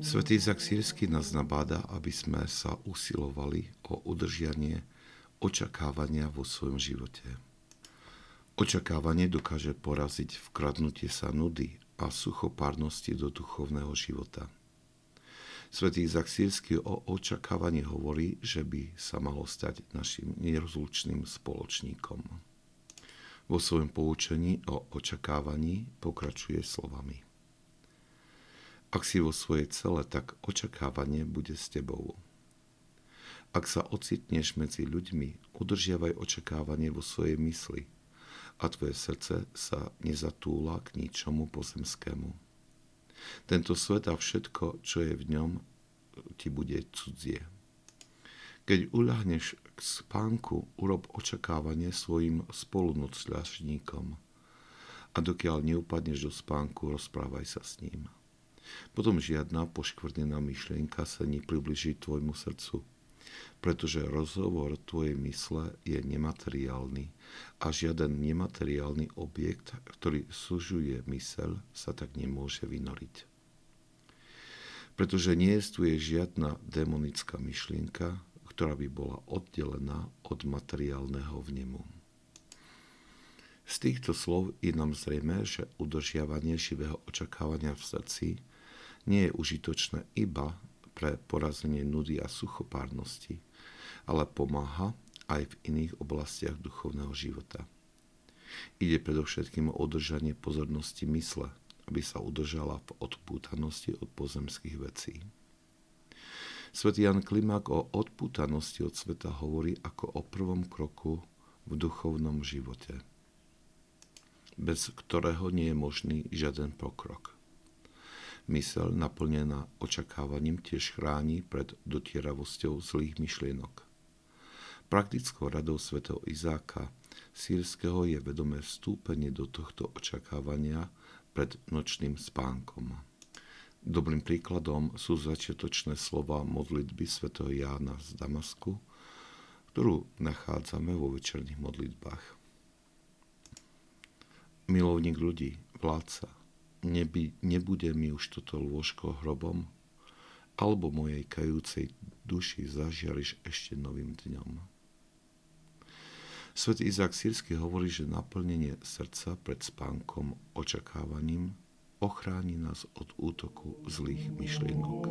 Svetý Izak Sírsky nás nabáda, aby sme sa usilovali o udržianie očakávania vo svojom živote. Očakávanie dokáže poraziť vkradnutie sa nudy a suchopárnosti do duchovného života. Svetý Izak Sírsky o očakávaní hovorí, že by sa malo stať našim nerozlučným spoločníkom. Vo svojom poučení o očakávaní pokračuje slovami. Ak si vo svojej cele, tak očakávanie bude s tebou. Ak sa ocitneš medzi ľuďmi, udržiavaj očakávanie vo svojej mysli a tvoje srdce sa nezatúla k ničomu pozemskému. Tento svet a všetko, čo je v ňom, ti bude cudzie. Keď uľahneš k spánku, urob očakávanie svojim spolunocľažníkom a dokiaľ neupadneš do spánku, rozprávaj sa s ním. Potom žiadna poškvrnená myšlienka sa nepribliží tvojmu srdcu, pretože rozhovor tvojej mysle je nemateriálny a žiaden nemateriálny objekt, ktorý sužuje mysel, sa tak nemôže vynoriť. Pretože nie je žiadna demonická myšlienka, ktorá by bola oddelená od materiálneho vnemu. Z týchto slov je nám zrejme, že udržiavanie živého očakávania v srdci nie je užitočné iba pre porazenie nudy a suchopárnosti, ale pomáha aj v iných oblastiach duchovného života. Ide predovšetkým o udržanie pozornosti mysle, aby sa udržala v odpútanosti od pozemských vecí. Svetý Jan Klimák o odpútanosti od sveta hovorí ako o prvom kroku v duchovnom živote, bez ktorého nie je možný žiaden pokrok. Mysel naplnená očakávaním tiež chráni pred dotieravosťou zlých myšlienok. Praktickou radou svätého Izáka sírskeho je vedomé vstúpenie do tohto očakávania pred nočným spánkom. Dobrým príkladom sú začiatočné slova modlitby svätého Jána z Damasku, ktorú nachádzame vo večerných modlitbách. Milovník ľudí, vládca, neby, nebude mi už toto lôžko hrobom, alebo mojej kajúcej duši zažiariš ešte novým dňom. Svet Izák Sírsky hovorí, že naplnenie srdca pred spánkom očakávaním ochráni nás od útoku zlých myšlienok.